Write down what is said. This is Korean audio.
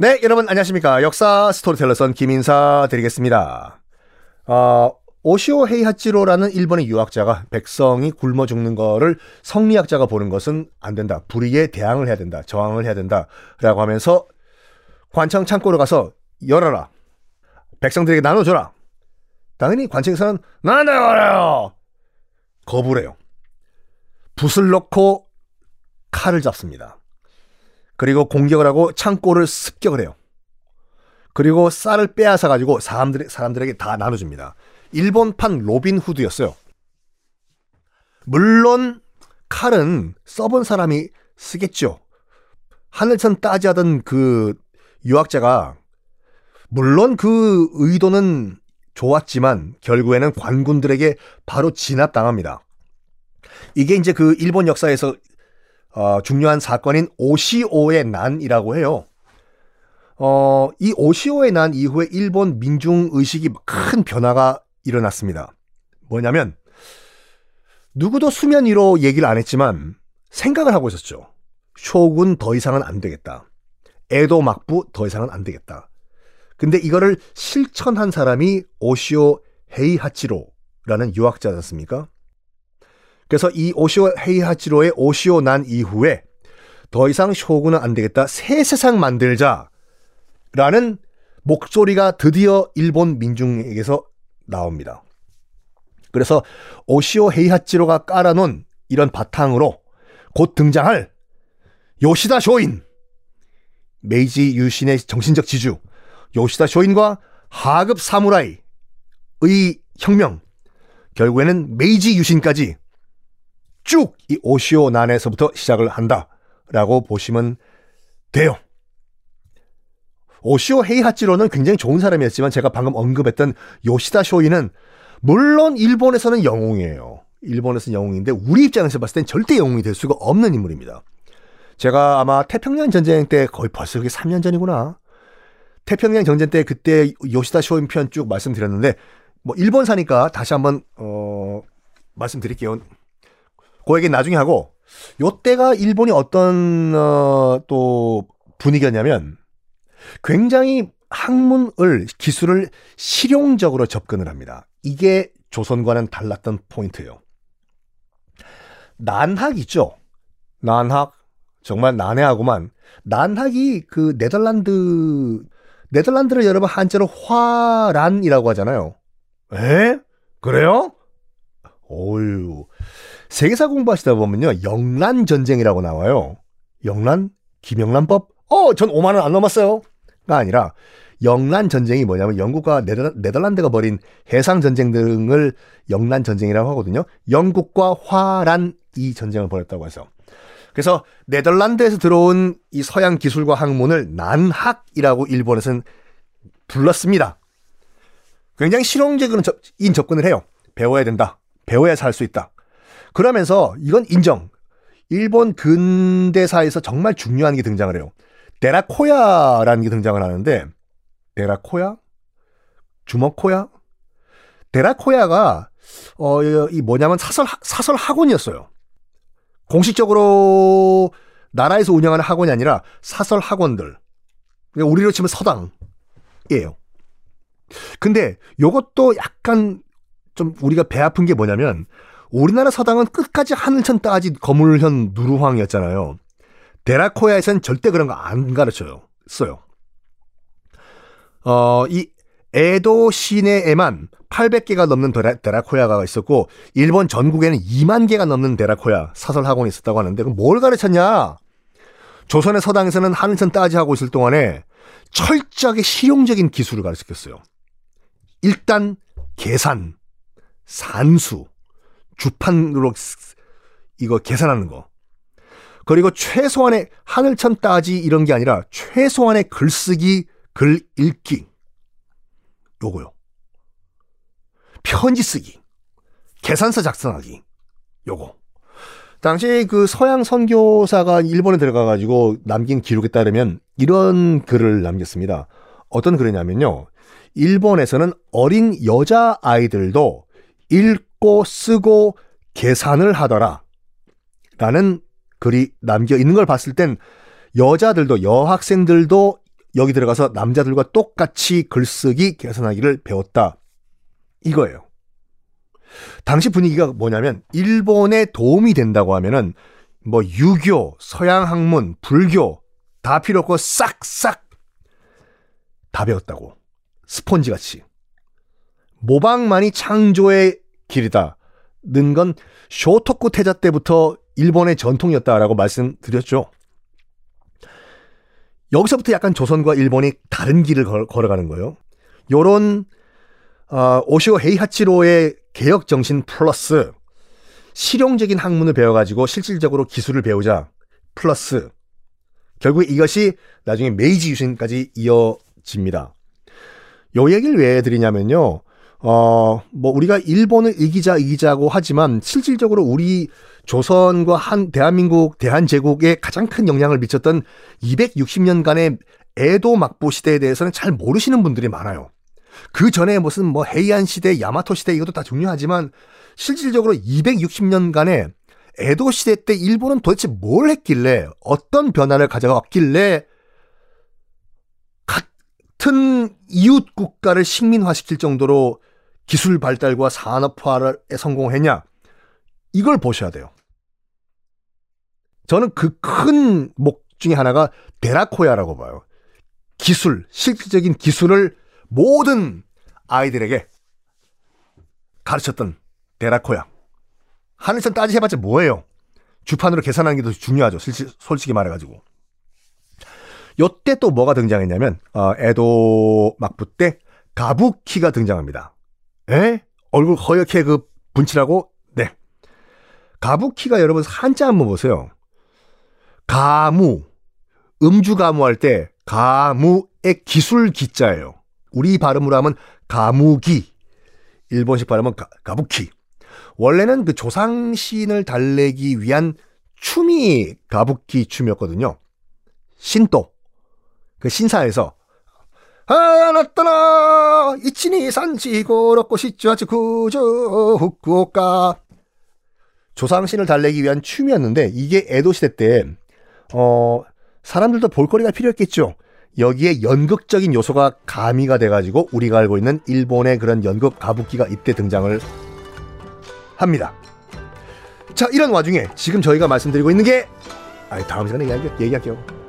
네, 여러분 안녕하십니까. 역사 스토리텔러 썬킴 인사 드리겠습니다. 어, 오시오 헤이하치로라는 일본의 유학자가 백성이 굶어 죽는 거를 성리학자가 보는 것은 안 된다. 불의에 대항을 해야 된다. 저항을 해야 된다. 라고 하면서 관청 창고로 가서 열어라. 백성들에게 나눠줘라. 당연히 관청에서는. 거부를 해요. 붓을 넣고 칼을 잡습니다. 그리고 공격을 하고 창고를 습격을 해요. 그리고 쌀을 빼앗아 가지고 사람들 사람들에게 다 나눠줍니다. 일본판 로빈 후드였어요. 물론 칼은 써본 사람이 쓰겠죠. 하늘천 따지하던 그 유학자가 물론 그 의도는 좋았지만 결국에는 관군들에게 바로 진압당합니다. 이게 이제 그 일본 역사에서 어, 중요한 사건인 오시오의 난이라고 해요. 어, 이 오시오의 난 이후에 일본 민중 의식이 큰 변화가 일어났습니다. 뭐냐면 누구도 수면 위로 얘기를 안 했지만 생각을 하고 있었죠. 쇼군 더 이상은 안 되겠다. 에도 막부 더 이상은 안 되겠다. 근데 이거를 실천한 사람이 오시오 헤이하치로라는 유학자였습니까? 그래서 이 오시오 헤이하치로의 오시오 난 이후에 더 이상 쇼군은 안 되겠다. 새 세상 만들자. 라는 목소리가 드디어 일본 민중에게서 나옵니다. 그래서 오시오 헤이하치로가 깔아놓은 이런 바탕으로 곧 등장할 요시다 쇼인 메이지 유신의 정신적 지주 요시다 쇼인과 하급 사무라이의 혁명 결국에는 메이지 유신까지 쭉 이 오시오 난에서부터 시작을 한다라고 보시면 돼요. 오시오 헤이하치로는 굉장히 좋은 사람이었지만 제가 방금 언급했던 요시다 쇼인은 물론 일본에서는 영웅이에요. 일본에서는 영웅인데 우리 입장에서 봤을 땐 절대 영웅이 될 수가 없는 인물입니다. 제가 아마 태평양 전쟁 때 거의 벌써 그게 3년 전이구나. 태평양 전쟁 때 그때 요시다 쇼인 편 쭉 말씀드렸는데 뭐 일본 사니까 다시 한번 어 말씀드릴게요. 그 얘기 나중에 하고 요때가 일본이 어떤 어, 또 분위기였냐면 굉장히 학문을 기술을 실용적으로 접근을 합니다. 이게 조선과는 달랐던 포인트예요. 난학 있죠. 난학 정말 난해하고만 난학이 그 네덜란드 네덜란드를 여러분 한자로 화란이라고 하잖아요. 에? 그래요? 어유 세계사 공부하시다 보면요. 영란 전쟁이라고 나와요. 영란? 김영란법? 어, 전 5만 원 안 넘었어요. 가 아니라 영란 전쟁이 뭐냐면 영국과 네덜란드가 벌인 해상 전쟁 등을 영란 전쟁이라고 하거든요. 영국과 화란 이 전쟁을 벌였다고 해서. 그래서 네덜란드에서 들어온 이 서양 기술과 학문을 난학이라고 일본에서는 불렀습니다. 굉장히 실용적인 접근을 해요. 배워야 된다. 배워야 살 수 있다. 그러면서 이건 인정. 일본 근대사에서 정말 중요한 게 등장을 해요. 데라코야라는 게 등장을 하는데 데라코야? 주먹코야? 데라코야가 어 이 뭐냐면 사설 사설 학원이었어요. 공식적으로 나라에서 운영하는 학원이 아니라 사설 학원들. 그러니까 우리로 치면 서당이에요. 근데 요것도 약간 좀 우리가 배 아픈 게 뭐냐면 우리나라 서당은 끝까지 하늘천 따지 거물현 누르황이었잖아요. 데라코야에선 절대 그런 거 안 가르쳐요. 써요. 어, 이 에도 시내에만 800개가 넘는 데라, 데라 코야가 있었고 일본 전국에는 2만 개가 넘는 데라코야 사설 학원이 있었다고 하는데 그럼 뭘 가르쳤냐? 조선의 서당에서는 하늘천 따지 하고 있을 동안에 철저하게 실용적인 기술을 가르쳤어요. 일단 계산, 산수, 주판으로 이거 계산하는 거. 그리고 최소한의 하늘천 따지 이런 게 아니라 최소한의 글쓰기, 글 읽기. 요거요. 편지 쓰기. 계산서 작성하기. 요거. 당시 그 서양 선교사가 일본에 들어가가지고 남긴 기록에 따르면 이런 글을 남겼습니다. 어떤 글이냐면요. 일본에서는 어린 여자 아이들도 읽 고 쓰고 계산을 하더라. 라는 글이 남겨 있는 걸 봤을 땐 여자들도 여학생들도 여기 들어가서 남자들과 똑같이 글쓰기 계산하기를 배웠다. 이거예요. 당시 분위기가 뭐냐면 일본에 도움이 된다고 하면은 뭐 유교, 서양 학문, 불교 다 필요 없고 싹싹 다 배웠다고. 스폰지 같이. 모방만이 창조의 길이다. 는건 쇼토쿠 태자 때부터 일본의 전통이었다라고 말씀드렸죠. 여기서부터 약간 조선과 일본이 다른 길을 걸 어가는 거예요. 요런 어, 오시오 헤이하치로의 개혁 정신 플러스 실용적인 학문을 배워가지고 실질적으로 기술을 배우자 플러스 결국 이것이 나중에 메이지 유신까지 이어집니다. 요 얘기를 왜 해드리냐면요. 어, 뭐, 우리가 일본을 이기자, 이기자고 하지만, 실질적으로 우리 조선과 한, 대한민국, 대한제국에 가장 큰 영향을 미쳤던 260년간의 에도 막부 시대에 대해서는 잘 모르시는 분들이 많아요. 그 전에 무슨 뭐 헤이안 시대, 야마토 시대 이것도 다 중요하지만, 실질적으로 260년간의 에도 시대 때 일본은 도대체 뭘 했길래, 어떤 변화를 가져왔길래, 같은 이웃 국가를 식민화시킬 정도로 기술 발달과 산업화에 성공했냐? 이걸 보셔야 돼요. 저는 그 큰 목 중에 하나가 데라코야라고 봐요. 기술, 실질적인 기술을 모든 아이들에게 가르쳤던 데라코야. 하늘선 따지 해봤자 뭐예요? 주판으로 계산하는 게 더 중요하죠. 솔직히 말해가지고. 요때 또 뭐가 등장했냐면, 어, 에도 막부 때 가부키가 등장합니다. 에? 얼굴 허옇게 그 분칠하고 네. 가부키가 여러분 한자 한번 보세요. 가무 음주 가무할 때 가무의 기술 기자예요. 우리 발음으로 하면 가무기. 일본식 발음은 가, 가부키. 원래는 그 조상신을 달래기 위한 춤이 가부키 춤이었거든요. 신도. 그 신사에서 하나따나 이치니 산지고롭고 시주하지 구조 후쿠오카 조상신을 달래기 위한 춤이었는데 이게 에도 시대 때 어, 사람들도 볼거리가 필요했겠죠. 여기에 연극적인 요소가 가미가 돼가지고 우리가 알고 있는 일본의 그런 연극 가부키가 이때 등장을 합니다. 자 이런 와중에 지금 저희가 말씀드리고 있는 게 아니 다음 시간에 얘기할게요.